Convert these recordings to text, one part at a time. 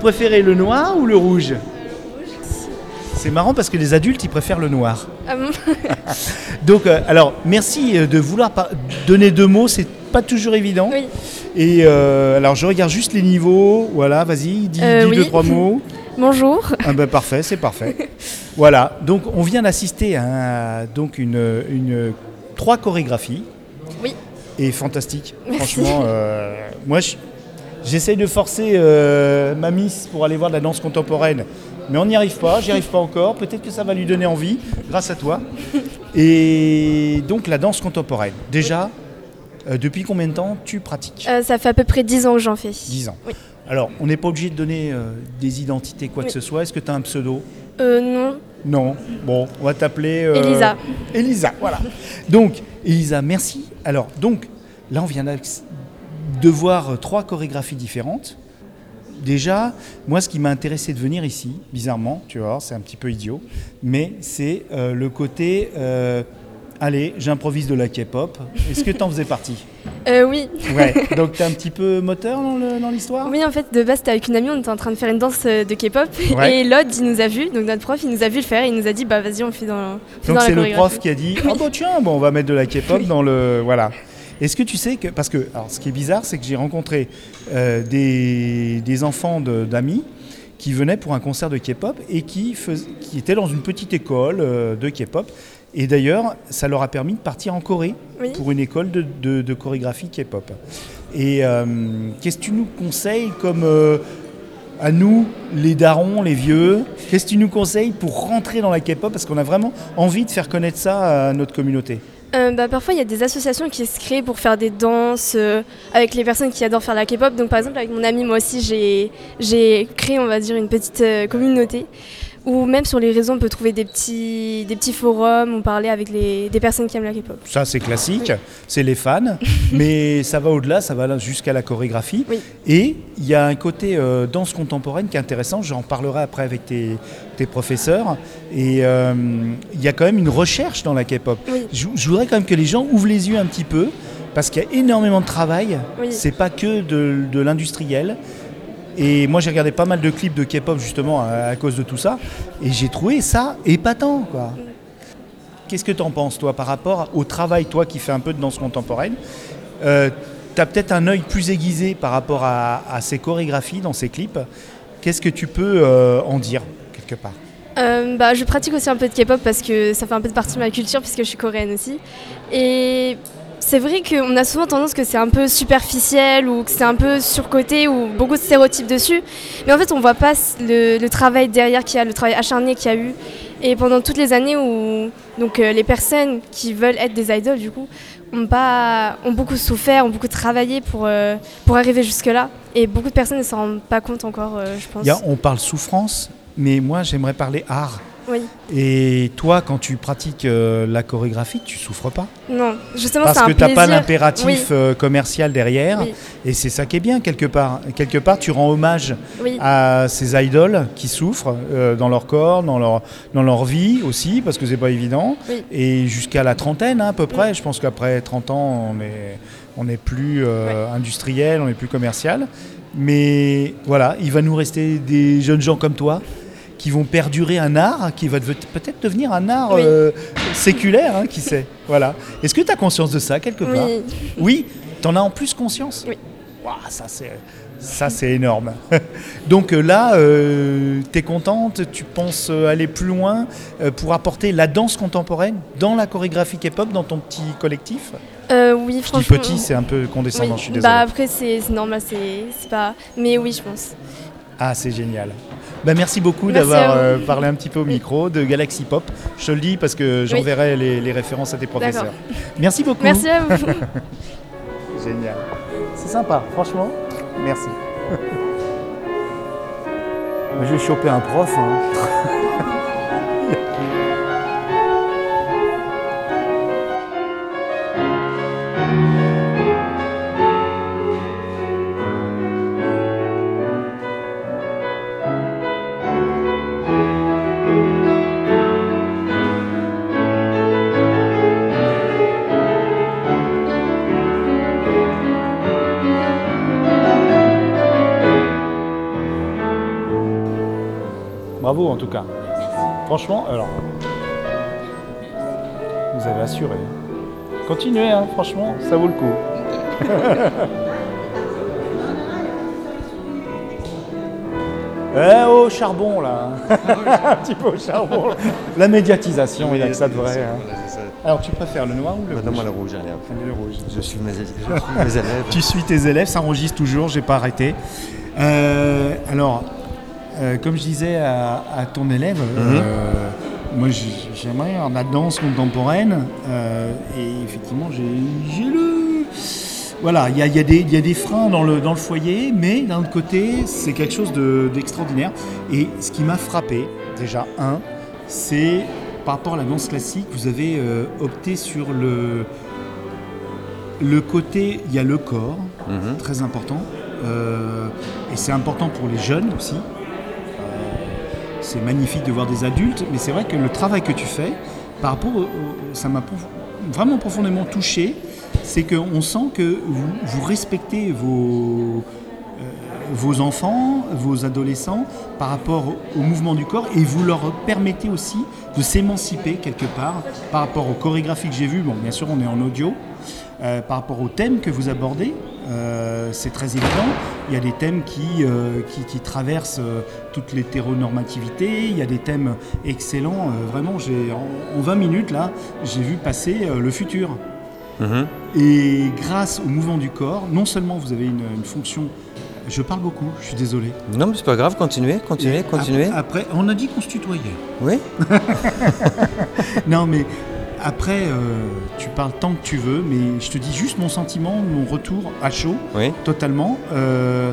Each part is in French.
Préférez le noir ou le rouge C'est marrant parce que les adultes, ils préfèrent le noir. Ah bon Donc, euh, alors, merci euh, de vouloir donner deux mots, c'est pas toujours évident. Oui. Et euh, alors, je regarde juste les niveaux. Voilà, vas-y, dis, Euh, dis oui. deux, trois mots. Bonjour. Ah ben parfait, c'est parfait. voilà, donc on vient d'assister à donc une, une- trois chorégraphies. Oui. Et fantastique. Merci. Franchement, moi je- j'essaye de forcer euh, ma miss pour aller voir de la danse contemporaine, mais on n'y arrive pas, j'y arrive pas encore. Peut-être que ça va lui donner envie, grâce à toi. Et donc la danse contemporaine. Déjà, euh, depuis combien de temps tu pratiques Euh, ça fait à peu près 10 ans que j'en fais. 10 ans. Oui. Alors, on n'est pas obligé de donner euh, des identités, quoi que ce soit. Est-ce que tu as un pseudo? Euh, non. non. Bon, on va t'appeler. Elisa. Elisa, voilà. Donc, Elisa, merci. Alors, donc, là, on vient de voir trois chorégraphies différentes. Déjà, moi, ce qui m'a intéressé de venir ici, bizarrement, tu vois, c'est un petit peu idiot, mais c'est euh, le côté. euh, allez, j'improvise de la K-pop. Est-ce que tu en faisais partie? Euh, oui. Ouais. Donc, tu es un petit peu moteur dans l'histoire? Oui, en fait, de base, c'était avec une amie, on était en train de faire une danse euh, de K-pop. Ouais. Et Lod, il nous a vu, donc notre prof, il nous a vu le faire il nous a dit, bah vas-y, on fait dans, Donc dans c'est le prof qui a dit ah bah tiens bon on va mettre de la K-pop dans le voilà. Est-ce que tu sais que parce que alors ce qui est bizarre c'est que j'ai rencontré euh, des, des enfants de- d'amis qui venaient pour un concert de K-pop et qui fais- qui étaient dans une petite école euh, de K-pop et d'ailleurs ça leur a permis de partir en Corée Oui. pour une école de, de- de chorégraphie K-pop. Et euh, qu'est-ce que tu nous conseilles comme à nous, les darons, les vieux, qu'est-ce que tu nous conseilles pour rentrer dans la K-pop? Parce qu'on a vraiment envie de faire connaître ça à notre communauté. Euh, bah, parfois, il y a des associations qui se créent pour faire des danses euh, avec les personnes qui adorent faire la K-pop. Donc, par exemple, avec mon ami, moi aussi, j'ai créé, on va dire, une petite euh, communauté. Ou même sur les réseaux, on peut trouver des petits, des petits forums, on parlait avec les, des personnes qui aiment la K-pop. Ça, c'est classique, c'est les fans, mais ça va au-delà, ça va jusqu'à la chorégraphie. Oui. Et il y a un côté euh, danse contemporaine qui est intéressant, j'en parlerai après avec tes, tes professeurs. Et euh, il y a quand même une recherche dans la K-pop. Oui. Je, je voudrais quand même que les gens ouvrent les yeux un petit peu, parce qu'il y a énormément de travail, Oui. c'est pas que de, de l'industriel. Et moi, j'ai regardé pas mal de clips de K-pop justement à, cause de tout ça, et j'ai trouvé ça épatant, quoi. Qu'est-ce que tu en penses, toi, par rapport au travail, toi qui fais un peu de danse contemporaine? Euh, Tu as peut-être un œil plus aiguisé par rapport à, à ces chorégraphies dans ces clips. Qu'est-ce que tu peux euh, en dire, quelque part? Euh, bah, je pratique aussi un peu de K-pop parce que ça fait un peu de partie de ma culture puisque je suis coréenne aussi. Et c'est vrai qu'on a souvent tendance que c'est un peu superficiel ou que c'est un peu surcoté ou beaucoup de stéréotypes dessus. Mais en fait, on voit pas le, travail derrière qu'il y a, le travail acharné qu'il y a eu. Et pendant toutes les années où donc, euh, les personnes qui veulent être des idoles, du coup, ont, pas, ont beaucoup souffert, ont beaucoup travaillé pour, euh, pour arriver jusque-là. Et beaucoup de personnes ne s'en rendent pas compte encore, euh, je pense. On parle souffrance, mais moi, j'aimerais parler art. Oui. Et toi, quand tu pratiques euh, la chorégraphie, tu souffres pas? Non, justement, Parce que tu n'as pas l'impératif Oui. euh, commercial derrière. Oui. Et c'est ça qui est bien, quelque part. Quelque part, tu rends hommage à ces idoles qui souffrent euh, dans leur corps, dans leur, dans leur vie aussi, parce que c'est pas évident. Et jusqu'à la trentaine, hein, à peu près. Je pense qu'après 30 ans, on est, on est plus industriel, on est plus commercial. Mais voilà, il va nous rester des jeunes gens comme toi qui vont perdurer un art qui va peut-être devenir un art Oui. euh, séculaire, hein, qui sait. Voilà. Est-ce que tu as conscience de ça quelque part Oui. Oui, tu en as en plus conscience Oui. Ouah, ça c'est ça c'est énorme. Donc euh, là, tu es contente, tu penses euh, aller plus loin euh, pour apporter la danse contemporaine dans la chorégraphie K-pop dans ton petit collectif? Euh, oui, Je dis franchement. petit, c'est un peu condescendant, oui. je suis désolé. Bah après c'est normal, c'est pas. Mais oui, je pense. Ah, c'est génial. Bah, merci beaucoup d'avoir euh, parlé un petit peu au micro de Galaxy Pop. Je te le dis parce que j'enverrai les, les références à tes professeurs. Merci beaucoup. Merci à vous. Génial. C'est sympa, franchement. Merci. Je vais choper un prof. hein. en tout cas. Franchement, alors. Vous avez assuré. Continuez, hein, franchement, ça vaut le coup. Eh, au charbon là Un petit peu au charbon. La médiatisation, il y a que ça de vrai. hein. Alors tu préfères le noir ou le Donne-moi rouge le rouge, allez hop. Le rouge. Je suis mes, je suis mes élèves. Tu suis tes élèves, ça enregistre toujours, j'ai pas arrêté. Euh, alors, euh, comme je disais à, à ton élève, euh, moi j- j'aimerais la danse contemporaine euh, et effectivement j'ai le... Voilà, il y a, y des- il y a des freins dans le, dans le foyer, mais d'un autre côté, c'est quelque chose de- d'extraordinaire. et ce qui m'a frappé, déjà, un, c'est par rapport à la danse classique, vous avez opté sur le, le côté, il y a le corps, Mhm. très important. Euh, et c'est important pour les jeunes aussi. C'est magnifique de voir des adultes, mais c'est vrai que le travail que tu fais, par rapport, ça m'a vraiment profondément touché. C'est qu'on sent que vous, respectez vos, euh, vos enfants, vos adolescents par rapport au mouvement du corps et vous leur permettez aussi de s'émanciper quelque part par rapport aux chorégraphies que j'ai vues. Bon, bien sûr, on est en audio. Euh, par rapport aux thèmes que vous abordez, euh, c'est très évident. Il y a des thèmes qui, euh, qui, qui traversent euh, toute l'hétéronormativité. Il y a des thèmes excellents. Euh, vraiment, j'ai, en, en 20 minutes, là, j'ai vu passer le futur. Mhm. Et grâce au mouvement du corps, non seulement vous avez une, une fonction. Je parle beaucoup, je suis désolé. Non, mais c'est pas grave, continuez, continuez, continuez. Après, après, on a dit qu'on se tutoyait. Oui Non, mais après, euh, tu parles tant que tu veux, mais je te dis juste mon sentiment, mon retour à chaud, Oui. totalement. Euh,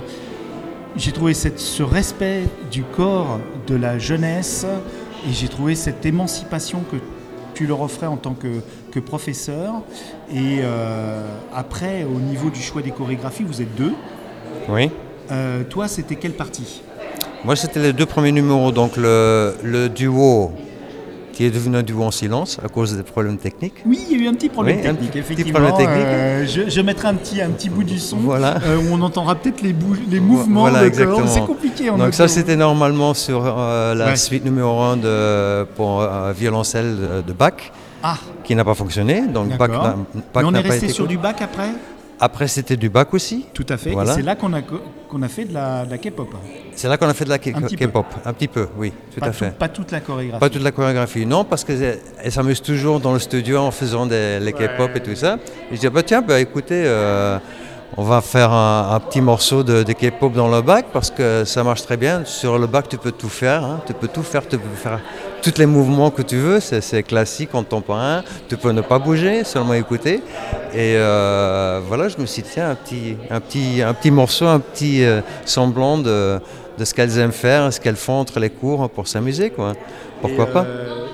j'ai trouvé cette- ce respect du corps, de la jeunesse, et j'ai trouvé cette émancipation que tu leur offrais en tant que, que professeur. Et euh, après, au niveau du choix des chorégraphies, vous êtes deux. Oui. Toi, c'était quelle partie? Moi, c'était les deux premiers numéros, donc le, le duo qui est devenu un duo en silence à cause des problèmes techniques. Oui, il y a eu un petit problème Oui, technique, petit- effectivement. problème technique. Euh, je, je mettrai un petit, un petit bout du son Voilà. euh, où on entendra peut-être les, les mouvements Voilà, de. C'est compliqué en Donc ça, c'était normalement sur euh, la Ouais. suite numéro 1 de, pour violoncelle de, Bach, Ah, qui n'a pas fonctionné. Donc Bach n'a- Bach mais on est resté sur cool. du bac après? Après, c'était du Bach aussi. Tout à fait. Voilà. Et c'est là qu'on a, qu'on a fait de la, K-pop. C'est là qu'on a fait de la Un. K-pop. Un petit peu, oui, tout pas, à fait. pas toute la chorégraphie. Pas toute la chorégraphie, non, parce qu'elle s'amuse toujours dans le studio en faisant des, les K-pop et tout ça. Et je dis, bah, tiens, bah, écoutez, euh, on va faire un, un petit morceau de, de K-pop dans le bac parce que ça marche très bien. Sur le bac, tu peux tout faire, hein. tu peux tout faire, tu peux faire tous les mouvements que tu veux, c'est classique, contemporain, tu peux ne pas bouger, seulement écouter. Et euh, voilà, je me suis dit, tiens, un petit, un petit, un petit morceau, un petit euh, semblant de, de ce qu'elles aiment faire, ce qu'elles font entre les cours pour s'amuser, quoi. Pourquoi pas? euh,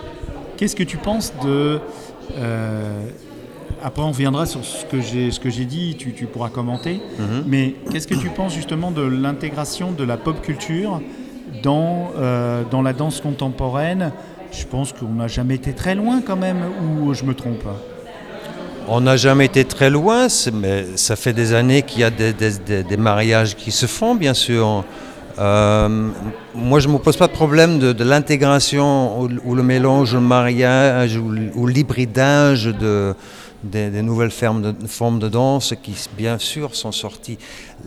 Qu'est-ce que tu penses de. Après, on reviendra sur ce que j'ai, ce que j'ai dit, tu, tu pourras commenter. Mhm. Mais qu'est-ce que tu penses justement de l'intégration de la pop culture dans, euh, dans la danse contemporaine? Je pense qu'on n'a jamais été très loin quand même, ou je me trompe? On n'a jamais été très loin, mais ça fait des années qu'il y a des, des- des- des mariages qui se font, bien sûr. Euh, moi, je ne me pose pas de problème de, de l'intégration ou, ou le mélange, le mariage ou, ou l'hybridage de, des, des nouvelles formes de, formes de danse qui, bien sûr, sont sorties.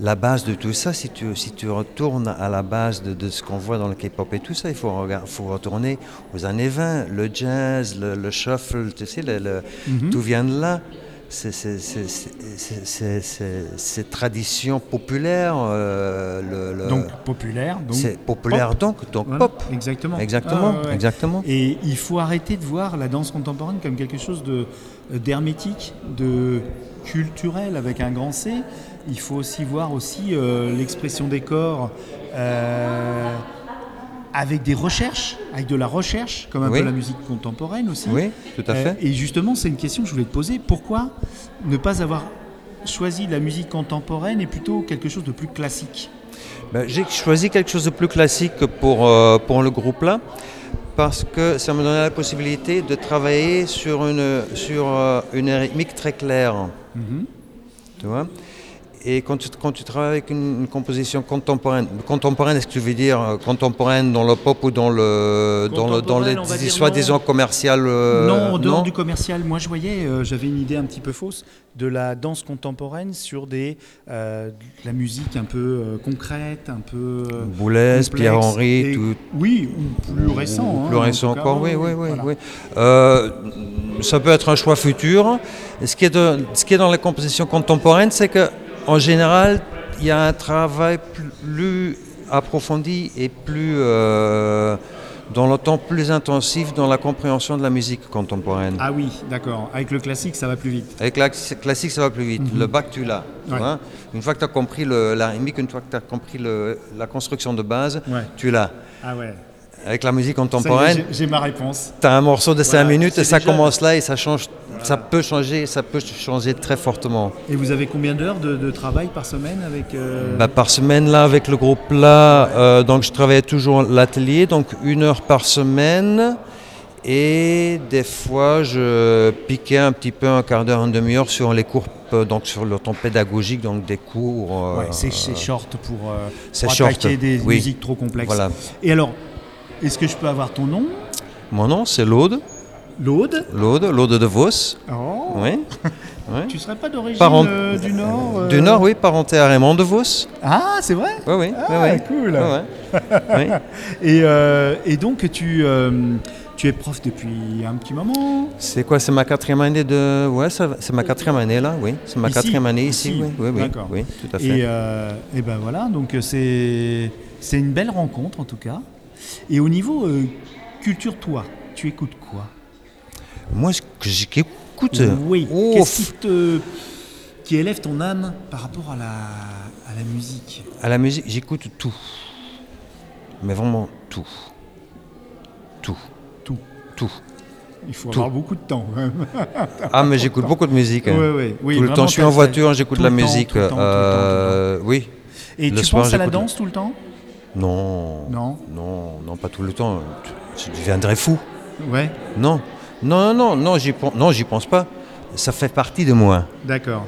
La base de tout ça, si tu, si tu retournes à la base de, de ce qu'on voit dans le K-pop et tout ça, il faut, regard- faut retourner aux années 20. Le jazz, le, le shuffle, tu sais, le- le- Mhm. tout vient de là. Ces traditions populaires, euh, le- le- Donc populaire. Donc c'est populaire pop. donc, donc Voilà, pop. Exactement. Exactement, Ah, ouais, ouais. exactement. Et il faut arrêter de voir la danse contemporaine comme quelque chose de euh, d'hermétique, de culturel avec un grand C. Il faut aussi voir aussi euh, l'expression des corps euh, avec des recherches, avec de la recherche, comme un Oui. peu la musique contemporaine aussi. Oui, tout à Euh, fait. et justement, c'est une question que je voulais te poser. Pourquoi ne pas avoir choisi la musique contemporaine et plutôt quelque chose de plus classique Ben, J'ai choisi quelque chose de plus classique pour, euh, pour le groupe là, parce que ça me donnait la possibilité de travailler sur une, sur, euh, une rythmique très claire. Mhm. Tu vois? Et quand tu, quand tu travailles avec une, une composition contemporaine, contemporaine, est-ce que tu veux dire euh, contemporaine dans le pop ou dans le dans, le, dans les Contemporaine, soi-disant commercial euh, non, en dehors du commercial. Moi, je voyais, euh, j'avais une idée un petit peu fausse de la danse contemporaine sur des, euh, de la musique un peu euh, concrète, un peu. euh, Boulez. Pierre-Henri, Et- tout, Oui, ou plus récent. Ou hein, plus en récent cas, encore, oui, oui, oui. voilà. oui. Euh, ça peut être un choix futur. Et ce, qui est de- ce qui est dans les compositions contemporaines, c'est que en général, il y a un travail plus approfondi et plus euh, dans le temps plus intensif dans la compréhension de la musique contemporaine. Ah oui, d'accord. Avec le classique, ça va plus vite. Avec la classique, ça va plus vite. Le bac, tu l'as. Ouais. Une fois que tu as compris le- la rythmique, une fois que tu as compris le- la construction de base, Ouais. tu l'as. Ah ouais. Avec la musique contemporaine, j'ai- ma réponse. tu as un morceau de 5 Voilà, minutes c'est et ça déjà- commence là et ça change. Ça peut changer, ça peut changer très fortement. Et vous avez combien d'heures de, de travail par semaine avec euh, Bah, par semaine là avec le groupe là, euh, donc je travaillais toujours l'atelier, donc une heure par semaine. Et des fois, je piquais un petit peu un quart d'heure, une demi-heure sur les cours, euh, donc sur le temps pédagogique, donc des cours. Ouais, c'est c'est short pour, pour short, attaquer des oui. musiques trop complexes. Voilà. Et alors, est-ce que je peux avoir ton nom? Mon nom, c'est Laude, Laude? Laude, Laude de Vos. Oh. Oui. Oui. Tu serais pas d'origine Parent- euh, du Nord euh Du Nord, oui, parenté à Raymond de Vos. Ah, c'est vrai? Oui, oui. Ah, oui, cool. Oui. Et, euh, et donc, tu, tu es prof depuis un petit moment? C'est quoi C'est ma quatrième année de. Ouais, c'est ma quatrième année là, oui. C'est ma Ici quatrième année ici, Ici oui. Oui, oui, tout à fait. Et, et ben voilà, donc c'est c'est une belle rencontre en tout cas. Et au niveau euh, culture, toi, tu écoutes quoi? Moi, ce que j'écoute. Oui. oh, Qu'est-ce qui te qui élève ton âme par rapport à la à la musique? À la musique, j'écoute tout. Mais vraiment tout. Tout. Tout. Tout. Il faut Tout. avoir beaucoup de temps. Ah, mais j'écoute beaucoup de musique. hein. Oui, tout le temps, je suis en voiture, j'écoute de la musique. euh, Oui. Et Le tu soir, penses à la danse tout le temps? Non. Non. Non, non, pas tout le temps. Je deviendrais fou. Ouais, Non. Non, non, non, non, j'y pen- non, j'y pense pas. Ça fait partie de moi. d'accord.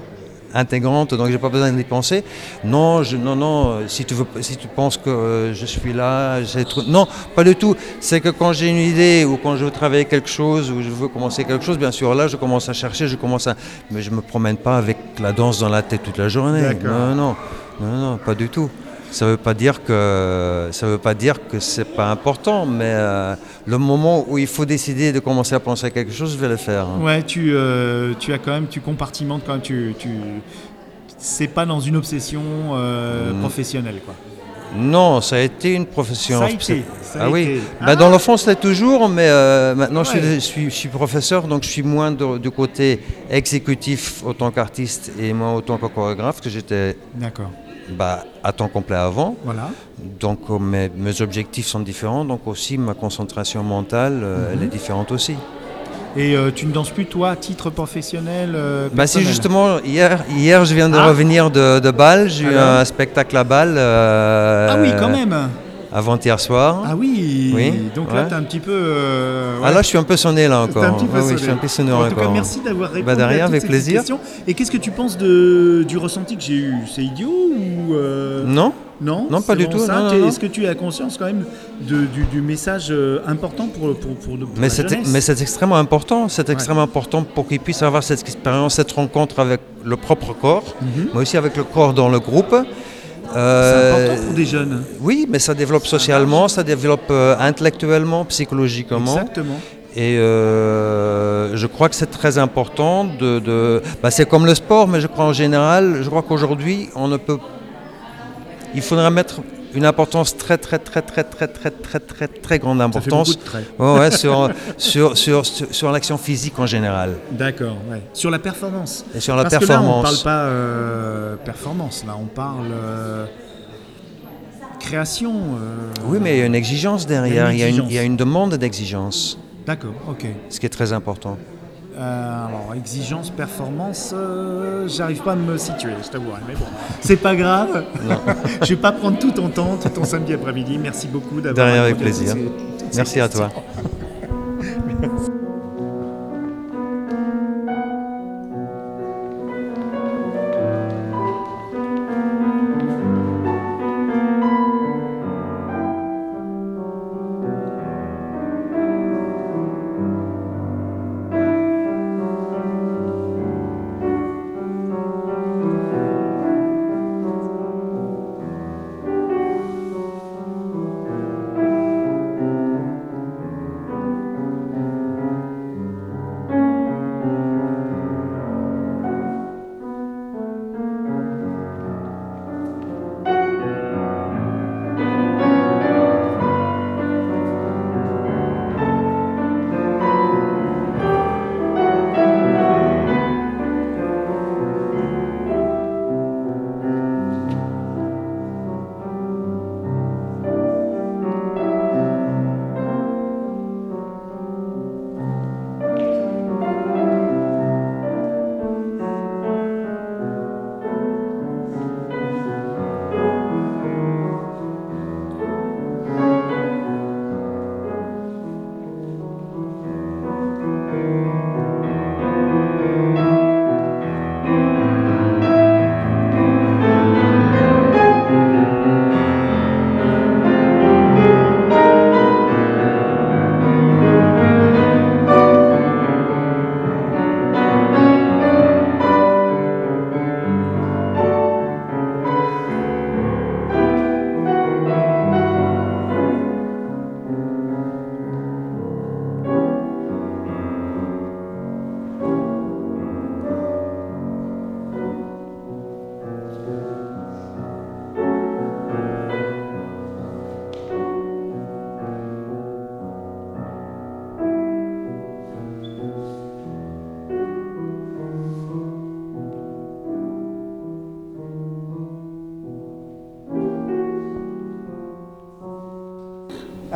intégrante, donc j'ai pas besoin d'y penser. Non, je, non, non. euh, Si tu veux, si tu penses que euh, je suis là, j'ai trop- non, pas du tout. C'est que quand j'ai une idée ou quand je veux travailler quelque chose ou je veux commencer quelque chose, bien sûr, là, je commence à chercher, je commence à, mais je me promène pas avec la danse dans la tête toute la journée. D'accord. Non, non, non, non, pas du tout. Ça veut pas dire que ça veut pas dire que c'est pas important, mais euh, le moment où il faut décider de commencer à penser à quelque chose, je vais le faire. hein. Ouais, tu, euh, tu as quand même, tu compartimentes quand même, tu, tu c'est pas dans une obsession euh, Mm. professionnelle quoi. Non, ça a été une profession. Ça a été, ça a ah oui. été. Bah, Ah. Dans le fond, c'est toujours, mais euh, maintenant je, suis, Ouais. je, suis, je suis professeur, donc je suis moins de- du côté exécutif autant qu'artiste et moins autant que chorégraphe, que j'étais D'accord. Bah, à temps complet avant. Voilà. Donc euh, mes, mes objectifs sont différents, donc aussi ma concentration mentale, euh, elle est différente aussi. Et euh, tu ne danses plus toi à titre professionnel euh, Bah si justement, hier, hier je viens de Ah. revenir de, de Bâle, j'ai eu un spectacle à Bâle Ah oui, quand même. Avant-hier soir. Ah oui. Oui, Donc là, ouais. tu un petit peu. euh, Ah là, je suis un peu sonné là encore. Un petit peu Ouais, oui, je sonné. suis un peu sonné En tout cas, encore. merci d'avoir répondu Bah, rien, à toutes avec ces plaisir. questions. Et qu'est-ce que tu penses de, du ressenti que j'ai eu? C'est idiot ou euh, Non Non, Non, pas du tout. Est-ce que tu as conscience quand même de- du, du message euh, important pour, pour, pour, pour c'est, mais c'est extrêmement important. C'est extrêmement important pour qu'ils puissent avoir cette expérience, cette rencontre avec le propre corps, Mhm. mais aussi avec le corps dans le groupe. C'est Euh, important pour des jeunes. Oui, mais ça développe socialement, ça développe euh, intellectuellement, psychologiquement. Exactement. Et euh, je crois que c'est très important de. de- bah, c'est comme le sport, mais je crois en général, je crois qu'aujourd'hui, on ne peut. Il faudrait mettre une importance très, très, très, très, très, très, très, très, très grande importance sur, sur, sur, sur, l'action physique en général D'accord. Sur la performance. et sur la Parce que là, on performance. parle pas euh, performance, là, on parle euh, création. euh, Oui, mais il y a une exigence derrière, il y a une, exigence. il y a une demande d'exigence, D'accord, ok. ce qui est très important. Euh, alors, exigence, performance, euh, j'arrive pas à me situer, je t'avouerai, mais bon, c'est pas grave. je vais pas prendre tout ton temps, tout ton samedi après-midi. Merci beaucoup d'avoir. De rien, avec plaisir. toutes toutes Merci à toi.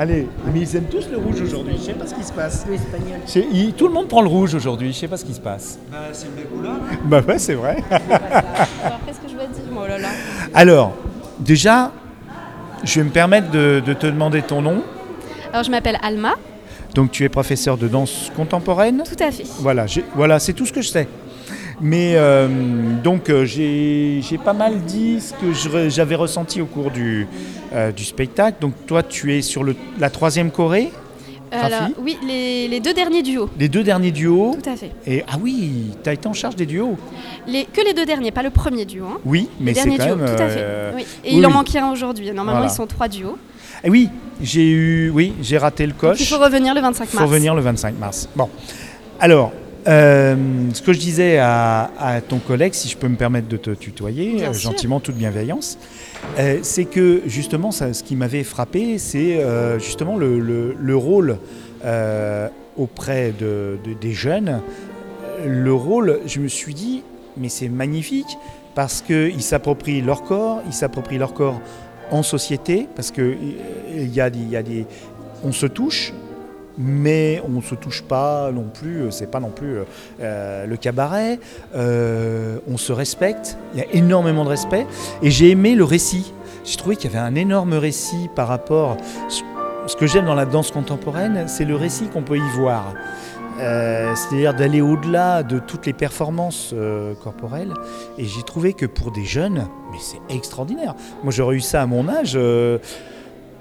Allez, mais ils aiment tous le rouge aujourd'hui. Je sais pas ce qui se passe. C'est- il- tout le monde prend le rouge aujourd'hui. Je sais pas ce qui se passe. c'est une belle couleur. Bah ouais, c'est vrai. Alors, qu'est-ce que je vais dire Oh là là? Alors, déjà, je vais me permettre de, de te demander ton nom. Alors, je m'appelle Alma. Donc, tu es professeur de danse contemporaine? Tout à fait. Voilà, j'ai- voilà, c'est tout ce que je sais. Mais euh, donc euh, j'ai pas mal dit ce que j'avais ressenti au cours du, euh, du spectacle. Donc toi, tu es sur le, la troisième choré, Alors, oui, les, les deux derniers duos. les deux derniers duos. Tout à fait. Et ah oui, tu as été en charge des duos. Les, que les deux derniers, pas le premier duo. Hein. Oui, mais c'est quand duos, même. tout à fait. euh, Oui. Et oui, il en oui. manquait un aujourd'hui. Normalement, Voilà. ils sont trois duos. Et oui, j'ai eu, oui, j'ai raté le Donc, coche. il faut revenir le 25 faut mars. venir le 25 mars. Bon, alors, euh, ce que je disais à, à ton collègue, si je peux me permettre de te tutoyer, euh, gentiment, toute bienveillance, euh, c'est que justement, ça, ce qui m'avait frappé, c'est justement le, le- le rôle auprès de, de- des jeunes. Le rôle, je me suis dit, mais c'est magnifique parce qu'ils s'approprient leur corps, ils s'approprient leur corps en société, parce que il y a y a des, on se touche, mais on ne se touche pas non plus, c'est pas non plus euh, euh, le cabaret, euh, on se respecte, il y a énormément de respect, et j'ai aimé le récit. J'ai trouvé qu'il y avait un énorme récit par rapport... Ce que j'aime dans la danse contemporaine, c'est le récit qu'on peut y voir. Euh, C'est-à-dire d'aller au-delà de toutes les performances euh, corporelles. Et j'ai trouvé que pour des jeunes, mais c'est extraordinaire. Moi j'aurais eu ça à mon âge. euh,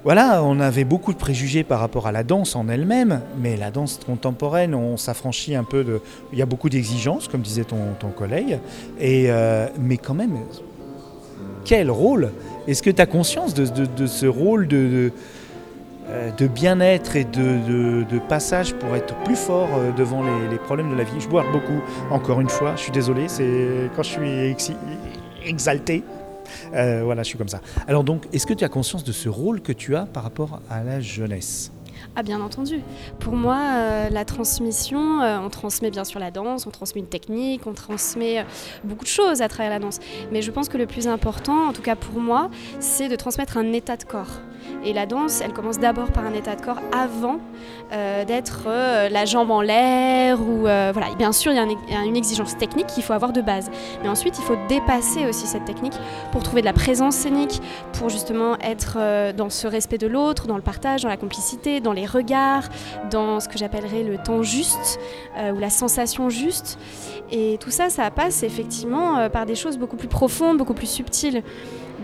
voilà, on avait beaucoup de préjugés par rapport à la danse en elle-même, mais la danse contemporaine, on s'affranchit un peu de. Il y a beaucoup d'exigences, comme disait ton, collègue, et, euh, mais quand même, quel rôle? Est-ce que tu as conscience de, ce rôle de, de, euh, bien-être et de, passage pour être plus fort euh, devant les, les problèmes de la vie? Je bois beaucoup, encore une fois, je suis désolé, c'est quand je suis exalté. Euh, voilà, je suis comme ça. Alors donc, est-ce que tu as conscience de ce rôle que tu as par rapport à la jeunesse? Ah bien entendu. Pour moi, euh, la transmission, euh, on transmet bien sûr la danse, on transmet une technique, on transmet beaucoup de choses à travers la danse. Mais je pense que le plus important, en tout cas pour moi, c'est de transmettre un état de corps. Et la danse, elle commence d'abord par un état de corps avant euh, d'être euh, la jambe en l'air ou euh, voilà. Bien sûr, il y y a une exigence technique qu'il faut avoir de base. Mais ensuite, il faut dépasser aussi cette technique pour trouver de la présence scénique, pour justement être dans ce respect de l'autre, dans le partage, dans la complicité, dans les regards, dans ce que j'appellerais le temps juste ou la sensation juste. Et tout ça, ça passe effectivement par des choses beaucoup plus profondes, beaucoup plus subtiles.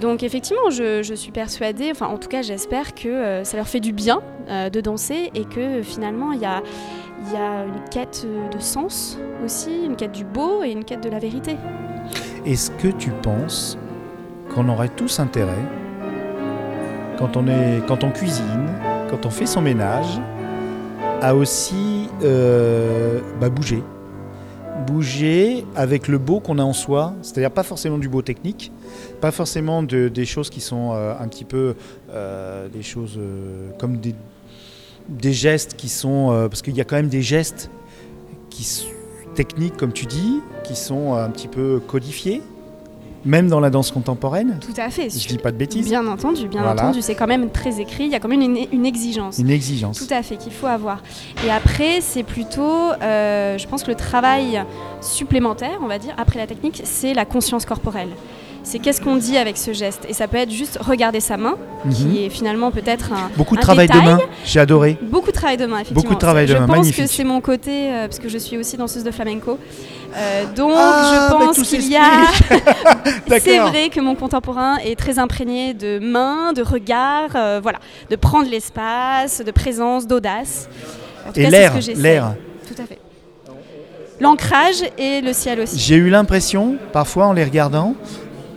Donc effectivement, je, suis persuadée, enfin en tout cas j'espère que euh, ça leur fait du bien euh, de danser et que finalement il y a, y a une quête euh, de sens aussi, une quête du beau et une quête de la vérité. Est-ce que tu penses qu'on aurait tous intérêt, quand on, est, quand on cuisine, quand on fait son ménage, à aussi bah, bouger? Bouger avec le beau qu'on a en soi, c'est-à-dire pas forcément du beau technique, pas forcément de- des choses qui sont euh, un petit peu euh, des choses euh, comme des, des gestes qui sont. parce qu'il y a quand même des gestes qui techniques, comme tu dis, qui sont un petit peu codifiés, même dans la danse contemporaine. Tout à fait. Je dis pas de bêtises. Bien entendu, bien Voilà. entendu, c'est quand même très écrit, il y a quand même une, une exigence. Une exigence. Tout à fait, qu'il faut avoir. Et après, c'est plutôt, euh, je pense que le travail supplémentaire, on va dire, après la technique, c'est la conscience corporelle. C'est qu'est-ce qu'on dit avec ce geste. Et ça peut être juste regarder sa main, Mhm. qui est finalement peut-être un, Beaucoup de un travail détail. de main, j'ai adoré. Beaucoup de travail de main, effectivement. Beaucoup de travail de je main, pense magnifique. que c'est mon côté, euh, parce que je suis aussi danseuse de flamenco. Euh, donc, Ah, je mais pense qu'il y a. c'est vrai que mon contemporain est très imprégné de mains, de regards, euh, voilà, de prendre l'espace, de présence, d'audace. Et l'air, l'air. Tout à fait. L'ancrage et le ciel aussi. J'ai eu l'impression, parfois en les regardant,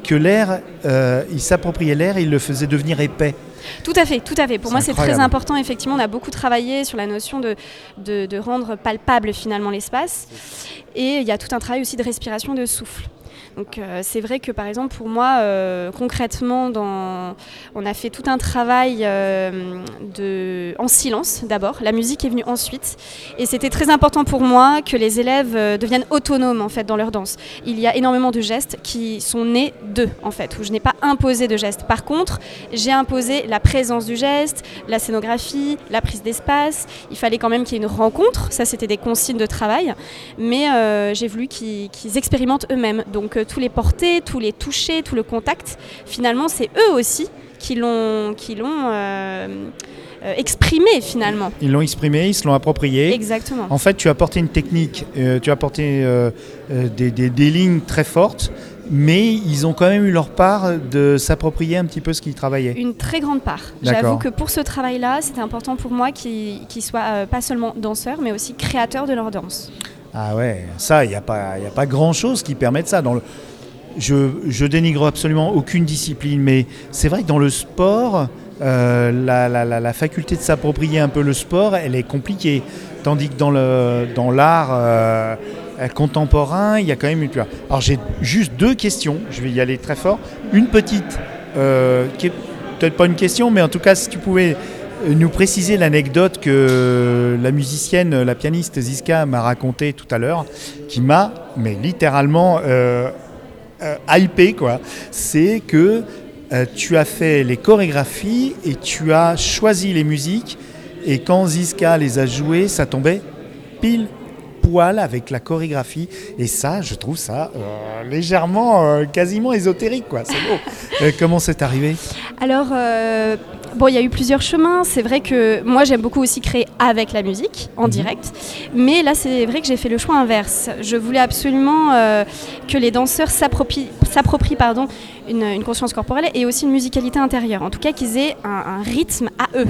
que l'air, euh, il s'appropriait l'air et il le faisait devenir épais. Tout à fait, tout à fait. Pour moi, c'est très important. Effectivement, on a beaucoup travaillé sur la notion de, de, de rendre palpable finalement l'espace. Et il y a tout un travail aussi de respiration, de souffle. Euh, c'est vrai que par exemple pour moi, euh, concrètement, on a fait tout un travail euh, en silence d'abord. La musique est venue ensuite. Et c'était très important pour moi que les élèves deviennent autonomes en fait dans leur danse. Il y a énormément de gestes qui sont nés d'eux en fait, où je n'ai pas imposé de gestes. Par contre, j'ai imposé la présence du geste, la scénographie, la prise d'espace. Il fallait quand même qu'il y ait une rencontre. Ça, c'était des consignes de travail. Mais j'ai voulu qu'ils expérimentent eux-mêmes. Donc tous les porter, tous les toucher, tout le contact. Finalement, c'est eux aussi qui l'ont qui l'ont euh, euh, exprimé finalement. Ils l'ont exprimé, ils se l'ont approprié. Exactement. En fait, tu as apporté une technique, euh, tu as apporté euh, euh, des, des- des lignes très fortes, mais ils ont quand même eu leur part de s'approprier un petit peu ce qu'ils travaillaient. Une très grande part. J'avoue que pour ce travail-là, c'était important pour moi qu'ils soient euh, pas seulement danseurs, mais aussi créateurs de leur danse. Ah ouais, ça, il n'y a pas, y a pas grand-chose qui permette ça. Dans le... je, je dénigre absolument aucune discipline, mais c'est vrai que dans le sport, euh, la, la- la- faculté de s'approprier un peu le sport, elle est compliquée. Tandis que dans dans l'art euh, contemporain, il y a quand même une... Alors j'ai juste deux questions, je vais y aller très fort. Une petite, euh, qui peut-être pas une question, mais en tout cas, si tu pouvais nous préciser l'anecdote que la musicienne, la pianiste Ziska m'a racontée tout à l'heure, qui m'a, mais littéralement, euh, euh, hypé, quoi. C'est que euh, tu as fait les chorégraphies et tu as choisi les musiques, et quand Ziska les a jouées, ça tombait pile poil avec la chorégraphie. Et ça, je trouve ça euh, légèrement, euh, quasiment ésotérique, quoi. C'est beau. Euh, comment c'est arrivé? Alors, bon, il y a eu plusieurs chemins. C'est vrai que moi, j'aime beaucoup aussi créer avec la musique, en Mhm. direct. Mais là, c'est vrai que j'ai fait le choix inverse. Je voulais absolument euh, que les danseurs s'approprient, s'approprient, pardon, une, une conscience corporelle et aussi une musicalité intérieure. En tout cas, qu'ils aient un, un rythme à eux.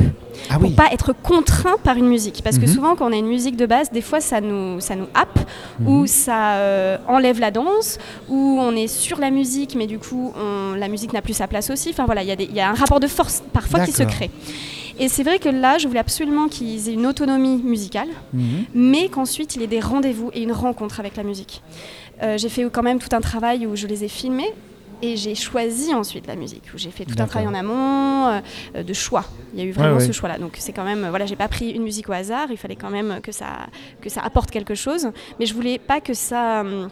Ah pour pas être contraint par une musique. Parce que Mhm. souvent, quand on a une musique de base, des fois, ça nous, ça nous happe, Mhm. ou ça euh, enlève la danse, ou on est sur la musique, mais du coup, on- la musique n'a plus sa place aussi. Enfin voilà, il y, a y un rapport de force parfois qui se crée. Et c'est vrai que là, je voulais absolument qu'ils aient une autonomie musicale, Mhm. mais qu'ensuite, il y ait des rendez-vous et une rencontre avec la musique. Euh, j'ai fait quand même tout un travail où je les ai filmés. Et j'ai choisi ensuite la musique, où j'ai fait tout un travail en amont euh, de choix. Il y a eu vraiment Ouais, ce choix-là. Donc c'est quand même, voilà, j'ai pas pris une musique au hasard. Il fallait quand même que ça, que ça apporte quelque chose. Mais je voulais pas que ça, hum,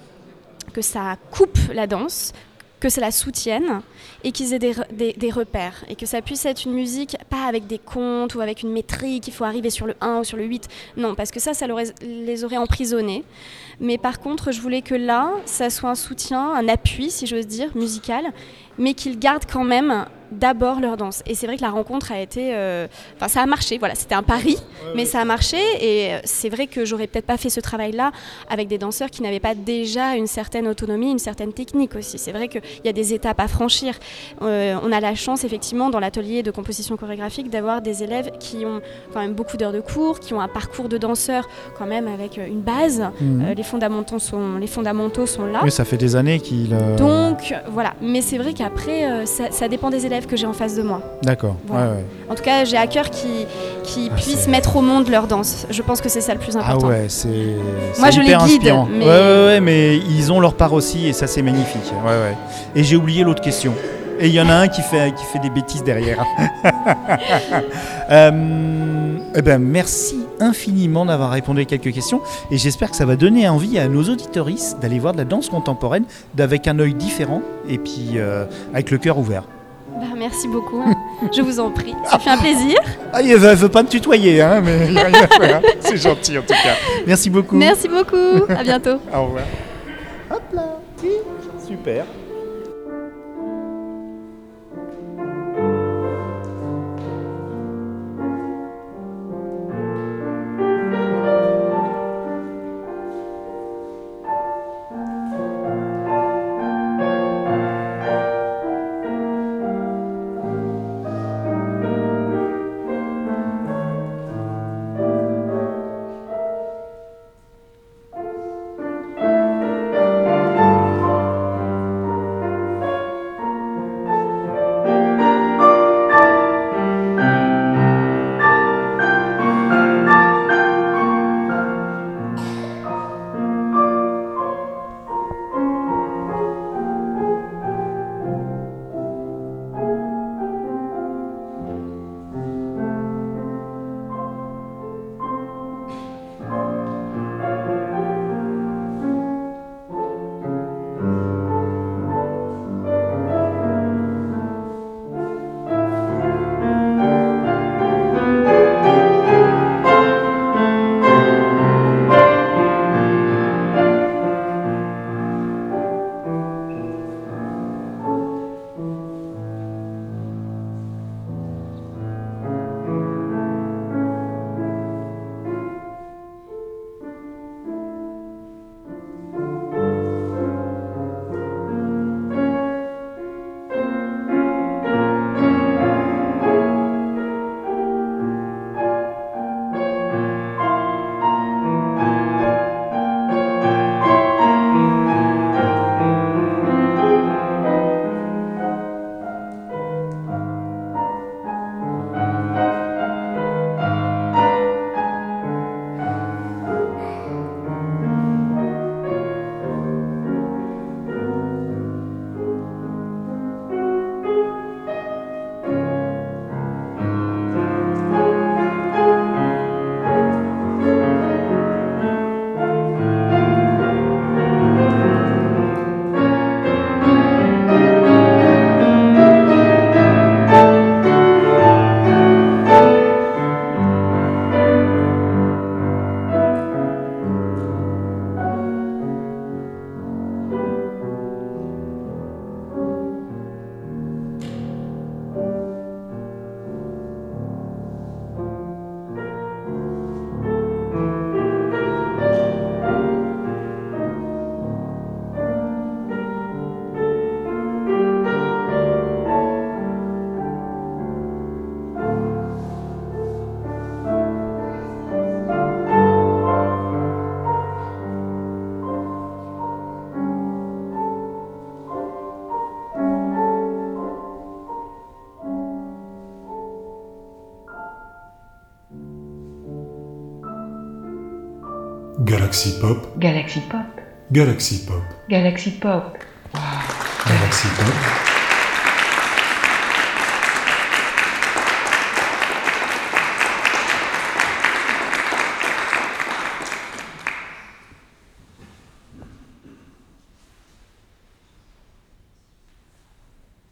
que ça coupe la danse, que ça la soutienne et qu'ils aient des, re- des- des repères et que ça puisse être une musique pas avec des comptes ou avec une métrique, il faut arriver sur le 1 ou sur le 8. Non, parce que ça, ça les aurait emprisonnés. Mais par contre, je voulais que là, ça soit un soutien, un appui, si j'ose dire, musical, mais qu'ils gardent quand même d'abord leur danse. Et c'est vrai que la rencontre a été... euh, Enfin, ça a marché, voilà, c'était un pari, mais ça a marché. Et euh, c'est vrai que j'aurais peut-être pas fait ce travail-là avec des danseurs qui n'avaient pas déjà une certaine autonomie, une certaine technique aussi. C'est vrai qu'il y a des étapes à franchir. Euh, on a la chance, effectivement, dans l'atelier de composition chorégraphique, d'avoir des élèves qui ont quand même beaucoup d'heures de cours, qui ont un parcours de danseur quand même avec euh, une base. Mhm. Euh, les, fondamentaux sont, les fondamentaux sont là. Oui, ça fait des années qu'il. Donc voilà, mais c'est vrai qu'après, ça, ça dépend des élèves que j'ai en face de moi. D'accord. Voilà. Ouais, ouais. En tout cas, j'ai à cœur qu'ils Ah, puissent mettre au monde leur danse. Je pense que c'est ça le plus Ah important. ouais, c'est. Moi, je les guide, inspirant. mais- Ouais, ouais, ouais, mais ils ont leur part aussi et ça, c'est magnifique. Ouais, ouais. Et j'ai oublié l'autre question. Et il y en a un qui fait, qui fait des bêtises derrière. Euh, eh ben, merci infiniment d'avoir répondu à quelques questions et j'espère que ça va donner envie à nos auditoristes d'aller voir de la danse contemporaine d'avec un œil différent et puis euh, avec le cœur ouvert. Bah, merci beaucoup. Je vous en prie. Ça fait un plaisir. Ah, il veut, veut pas me tutoyer, hein, mais il y a rien à faire. c'est gentil en tout cas. Merci beaucoup. Merci beaucoup. À bientôt. Au revoir. Hop là. Super. Galaxy Pop, Galaxy Pop. Galaxy Pop, Galaxy Pop. Galaxy Pop.